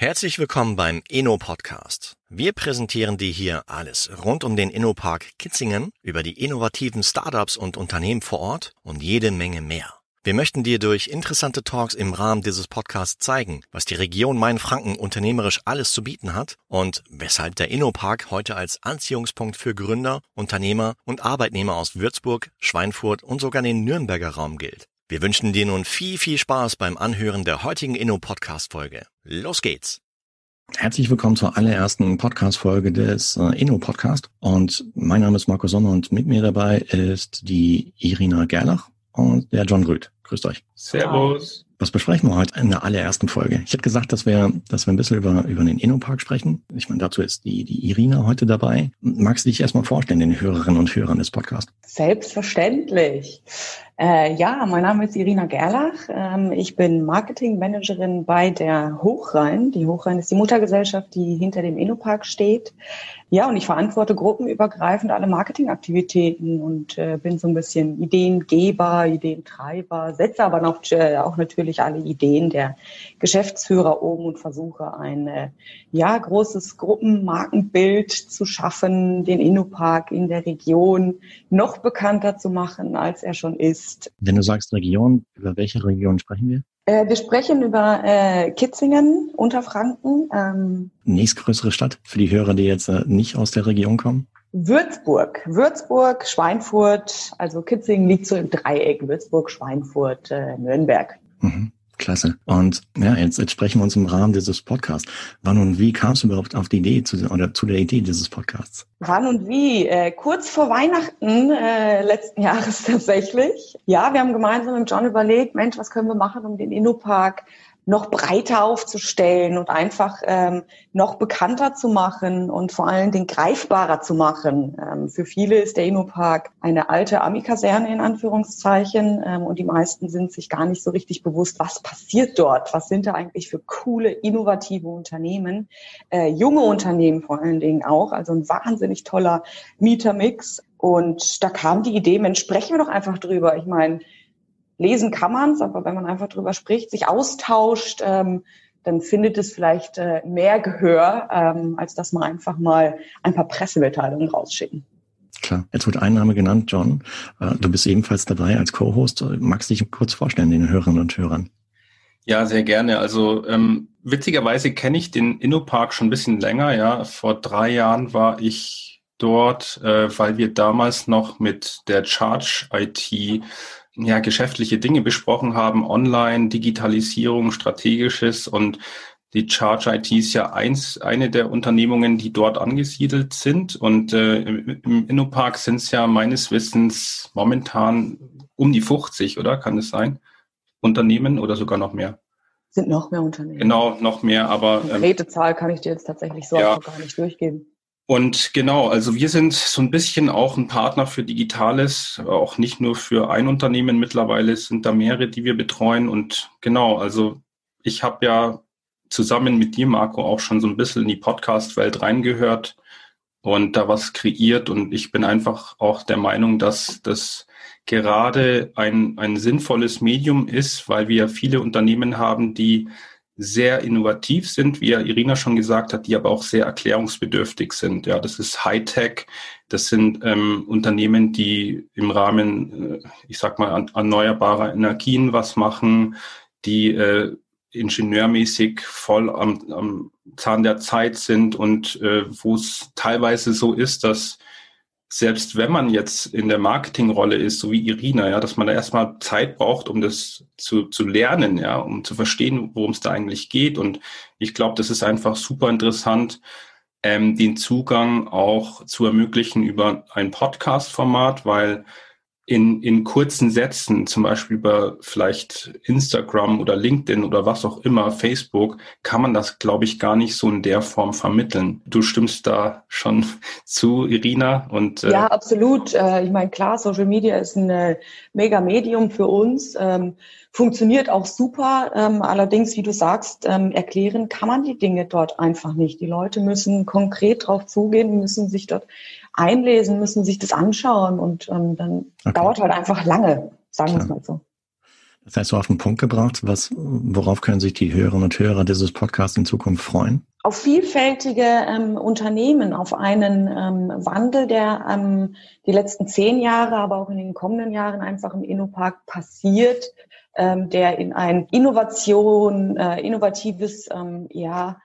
Herzlich willkommen beim Inno Podcast. Wir präsentieren dir hier alles rund um den Innopark Kitzingen, über die innovativen Startups und Unternehmen vor Ort und jede Menge mehr. Wir möchten dir durch interessante Talks im Rahmen dieses Podcasts zeigen, was die Region Mainfranken unternehmerisch alles zu bieten hat und weshalb der Innopark heute als Anziehungspunkt für Gründer, Unternehmer und Arbeitnehmer aus Würzburg, Schweinfurt und sogar den Nürnberger Raum gilt. Wir wünschen dir nun viel, viel Spaß beim Anhören der heutigen Inno-Podcast-Folge. Los geht's! Herzlich willkommen zur allerersten Podcast-Folge des äh, Inno-Podcast. Und mein Name ist Marco Sommer und mit mir dabei ist die Irina Gerlach und der John Rüth. Grüßt euch. Servus. Was besprechen wir heute in der allerersten Folge? Ich hätte gesagt, dass wir, dass wir ein bisschen über, über den Innopark sprechen. Ich meine, dazu ist die, die Irina heute dabei. Magst du dich erstmal vorstellen, den Hörerinnen und Hörern des Podcasts? Selbstverständlich. Äh, ja, mein Name ist Irina Gerlach. Ähm, ich bin Marketingmanagerin bei der Hochrhein. Die Hochrhein ist die Muttergesellschaft, die hinter dem Innopark steht. Ja, und ich verantworte gruppenübergreifend alle Marketingaktivitäten und äh, bin so ein bisschen Ideengeber, Ideentreiber, setze aber noch, äh, auch natürlich alle Ideen der Geschäftsführer um und versuche ein äh, ja, großes Gruppenmarkenbild zu schaffen, den Innopark in der Region noch bekannter zu machen, als er schon ist. Wenn du sagst Region, über welche Region sprechen wir? Äh, wir sprechen über äh, Kitzingen, Unterfranken. Ähm, Nächstgrößere Stadt für die Hörer, die jetzt äh, nicht aus der Region kommen? Würzburg. Würzburg, Schweinfurt, also Kitzingen liegt so im Dreieck. Würzburg, Schweinfurt, äh, Nürnberg. Mhm. Klasse. Und ja, jetzt, jetzt sprechen wir uns im Rahmen dieses Podcasts. Wann und wie kamst du überhaupt auf die Idee zu, oder zu der Idee dieses Podcasts? Wann und wie? Äh, kurz vor Weihnachten äh, letzten Jahres tatsächlich. Ja, wir haben gemeinsam mit John überlegt, Mensch, was können wir machen, um den Innopark noch breiter aufzustellen und einfach ähm, noch bekannter zu machen und vor allen Dingen greifbarer zu machen. Ähm, für viele ist der Innopark eine alte Ami-Kaserne in Anführungszeichen ähm, und die meisten sind sich gar nicht so richtig bewusst, was passiert dort, was sind da eigentlich für coole, innovative Unternehmen, äh, junge Unternehmen vor allen Dingen auch, also ein wahnsinnig toller Mietermix. Und da kam die Idee, Mensch, sprechen wir doch einfach drüber. Ich meine, lesen kann man es, aber wenn man einfach drüber spricht, sich austauscht, ähm, dann findet es vielleicht äh, mehr Gehör, ähm, als dass man einfach mal ein paar Pressemitteilungen rausschicken. Klar. Jetzt wird ein Name genannt, John. Äh, du bist ebenfalls dabei als Co-Host. Magst du dich kurz vorstellen, den Hörerinnen und Hörern? Ja, sehr gerne. Also ähm, witzigerweise kenne ich den Innopark schon ein bisschen länger. Ja, vor drei Jahren war ich dort, äh, weil wir damals noch mit der Charge IT ja, geschäftliche Dinge besprochen haben, online, Digitalisierung, strategisches und die Charge IT ist ja eins, eine der Unternehmungen, die dort angesiedelt sind. Und äh, im Innopark sind es ja meines Wissens momentan um die 50, oder? Kann es sein? Unternehmen oder sogar noch mehr? Sind noch mehr Unternehmen. Genau, noch mehr, aber. Ähm, Konkrete Zahl kann ich dir jetzt tatsächlich so ja. gar nicht durchgeben. Und genau, also wir sind so ein bisschen auch ein Partner für Digitales, auch nicht nur für ein Unternehmen. Mittlerweile sind da mehrere, die wir betreuen. Und genau, also ich habe ja zusammen mit dir, Marco, auch schon so ein bisschen in die Podcast-Welt reingehört und da was kreiert. Und ich bin einfach auch der Meinung, dass das gerade ein, ein sinnvolles Medium ist, weil wir viele Unternehmen haben, die sehr innovativ sind, wie ja Irina schon gesagt hat, die aber auch sehr erklärungsbedürftig sind. Ja, das ist Hightech. Das sind ähm, Unternehmen, die im Rahmen, äh, ich sag mal, an, erneuerbarer Energien was machen, die äh, ingenieurmäßig voll am, am Zahn der Zeit sind und äh, wo es teilweise so ist, dass selbst wenn man jetzt in der Marketingrolle ist, so wie Irina, ja, dass man da erstmal Zeit braucht, um das zu, zu lernen, ja, um zu verstehen, worum es da eigentlich geht. Und ich glaube, das ist einfach super interessant, ähm, den Zugang auch zu ermöglichen über ein Podcast-Format, weil in, in kurzen Sätzen, zum Beispiel über vielleicht Instagram oder LinkedIn oder was auch immer, Facebook, kann man das, glaube ich, gar nicht so in der Form vermitteln. Du stimmst da schon zu, Irina? Und, äh ja, absolut. Äh, ich meine, klar, Social Media ist ein äh, mega Medium für uns. Ähm, funktioniert auch super. Ähm, allerdings, wie du sagst, ähm, erklären kann man die Dinge dort einfach nicht. Die Leute müssen konkret drauf zugehen, müssen sich dort einlesen, müssen sich das anschauen und ähm, dann okay. Dauert halt einfach lange, sagen wir es mal so. Das heißt, du auf den Punkt gebracht, was, worauf können sich die Hörerinnen und Hörer dieses Podcasts in Zukunft freuen? Auf vielfältige ähm, Unternehmen, auf einen ähm, Wandel, der ähm, die letzten zehn Jahre, aber auch in den kommenden Jahren einfach im Innopark passiert, ähm, der in ein Innovation, äh, innovatives, ähm, ja,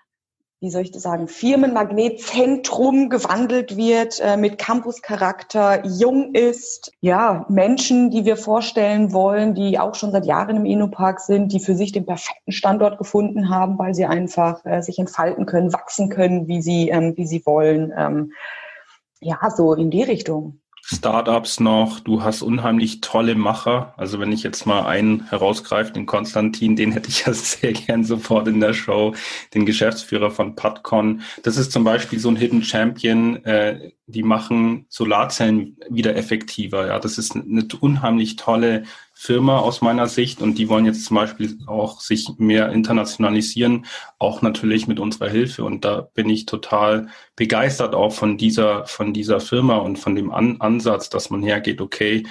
wie soll ich das sagen, Firmenmagnetzentrum gewandelt wird, äh, mit Campuscharakter, jung ist. Ja, Menschen, die wir vorstellen wollen, die auch schon seit Jahren im Innopark sind, die für sich den perfekten Standort gefunden haben, weil sie einfach äh, sich entfalten können, wachsen können, wie sie, ähm, wie sie wollen. Ähm, ja, so in die Richtung. Startups noch, du hast unheimlich tolle Macher. Also wenn ich jetzt mal einen herausgreife, den Konstantin, den hätte ich ja sehr gern sofort in der Show, den Geschäftsführer von Patcon. Das ist zum Beispiel so ein Hidden Champion, äh, die machen Solarzellen wieder effektiver. Ja, das ist eine unheimlich tolle Firma aus meiner Sicht und die wollen jetzt zum Beispiel auch sich mehr internationalisieren, auch natürlich mit unserer Hilfe. Und da bin ich total begeistert auch von dieser, von dieser Firma und von dem An Ansatz, dass man hergeht, okay,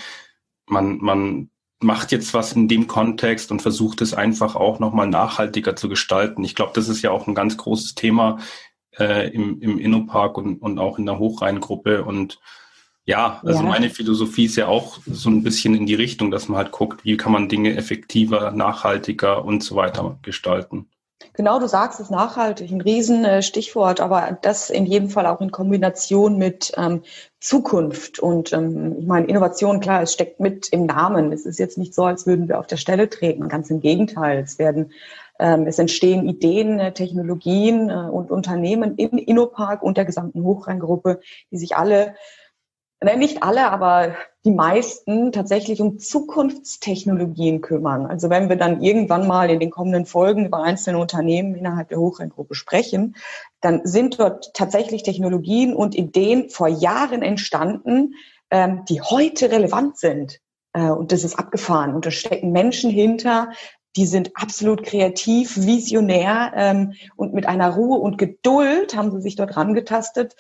man, man macht jetzt was in dem Kontext und versucht es einfach auch nochmal nachhaltiger zu gestalten. Ich glaube, das ist ja auch ein ganz großes Thema äh, im, im Innopark und, und auch in der Hochrheingruppe und ja, also ja. meine Philosophie ist ja auch so ein bisschen in die Richtung, dass man halt guckt, wie kann man Dinge effektiver, nachhaltiger und so weiter gestalten. Genau, du sagst es nachhaltig, ein Riesenstichwort, aber das in jedem Fall auch in Kombination mit ähm, Zukunft. Und ähm, ich meine, Innovation, klar, es steckt mit im Namen. Es ist jetzt nicht so, als würden wir auf der Stelle treten. Ganz im Gegenteil. Es werden ähm, es entstehen Ideen, äh, Technologien äh, und Unternehmen im Innopark und der gesamten Hochrheingruppe, die sich alle nein, nicht alle, aber die meisten tatsächlich um Zukunftstechnologien kümmern. Also wenn wir dann irgendwann mal in den kommenden Folgen über einzelne Unternehmen innerhalb der Hochrheingruppe sprechen, dann sind dort tatsächlich Technologien und Ideen vor Jahren entstanden, ähm, die heute relevant sind. Äh, und das ist abgefahren. Und da stecken Menschen hinter, die sind absolut kreativ, visionär ähm, und mit einer Ruhe und Geduld haben sie sich dort rangetastet,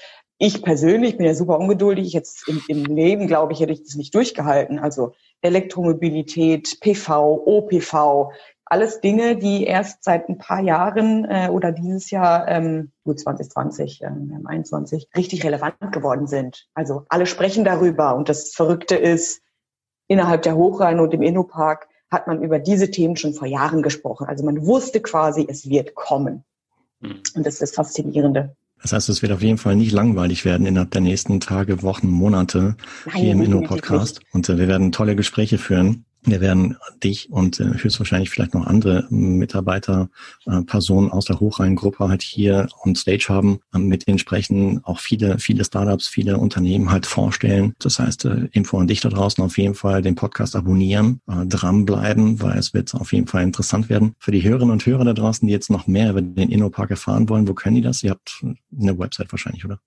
ich persönlich bin ja super ungeduldig. Jetzt im, im Leben, glaube ich, hätte ich das nicht durchgehalten. Also Elektromobilität, PV, OPV, alles Dinge, die erst seit ein paar Jahren äh, oder dieses Jahr, ähm, gut 2020, ähm, 21, richtig relevant geworden sind. Also alle sprechen darüber und das Verrückte ist, innerhalb der Hochrhein und im Innopark hat man über diese Themen schon vor Jahren gesprochen. Also man wusste quasi, es wird kommen. Mhm. Und das ist das Faszinierende. Das heißt, es wird auf jeden Fall nicht langweilig werden innerhalb der nächsten Tage, Wochen, Monate Nein, hier im Inno-Podcast. Und äh, wir werden tolle Gespräche führen. Wir werden dich und äh, höchstwahrscheinlich vielleicht noch andere Mitarbeiter, äh, Personen aus der Hochrhein-Gruppe halt hier on Stage haben, äh, mit denen sprechen, auch viele, viele Startups, viele Unternehmen halt vorstellen. Das heißt, äh, Info an dich da draußen auf jeden Fall den Podcast abonnieren, äh, dranbleiben, weil es wird auf jeden Fall interessant werden. Für die Hörerinnen und Hörer da draußen, die jetzt noch mehr über den InnoPark erfahren wollen, wo können die das? Ihr habt eine Website wahrscheinlich, oder?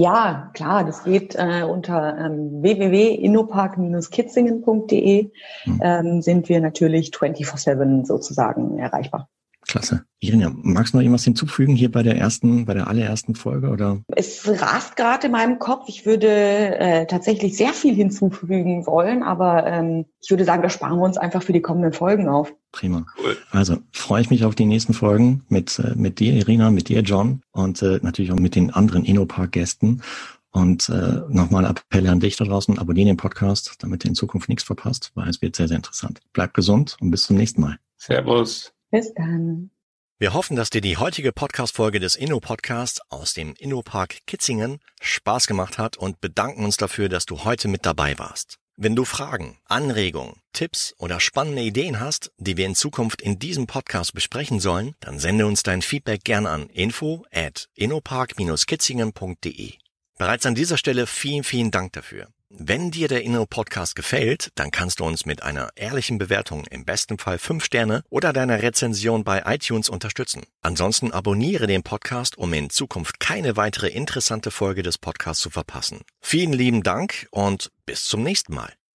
Ja, klar, das geht äh, unter ähm, www.innopark-kitzingen.de hm. ähm, sind wir natürlich 24-7 sozusagen erreichbar. Klasse. Irina, magst du noch irgendwas hinzufügen hier bei der ersten, bei der allerersten Folge oder? Es rast gerade in meinem Kopf. Ich würde äh, tatsächlich sehr viel hinzufügen wollen, aber ähm, ich würde sagen, das sparen wir uns einfach für die kommenden Folgen auf. Prima. Cool. Also freue ich mich auf die nächsten Folgen mit äh, mit dir, Irina, mit dir, John und äh, natürlich auch mit den anderen Innopark-Gästen. Und äh, nochmal Appelle an dich da draußen, abonnieren den Podcast, damit ihr in Zukunft nichts verpasst, weil es wird sehr, sehr interessant. Bleibt gesund und bis zum nächsten Mal. Servus. Bis dann. Wir hoffen, dass dir die heutige Podcast-Folge des Inno-Podcasts aus dem Inno-Park Kitzingen Spaß gemacht hat und bedanken uns dafür, dass du heute mit dabei warst. Wenn du Fragen, Anregungen, Tipps oder spannende Ideen hast, die wir in Zukunft in diesem Podcast besprechen sollen, dann sende uns dein Feedback gern an info at innopark-kitzingen.de. Bereits an dieser Stelle vielen, vielen Dank dafür. Wenn dir der Inno Podcast gefällt, dann kannst du uns mit einer ehrlichen Bewertung, im besten Fall fünf Sterne oder deiner Rezension bei iTunes unterstützen. Ansonsten abonniere den Podcast, um in Zukunft keine weitere interessante Folge des Podcasts zu verpassen. Vielen lieben Dank und bis zum nächsten Mal.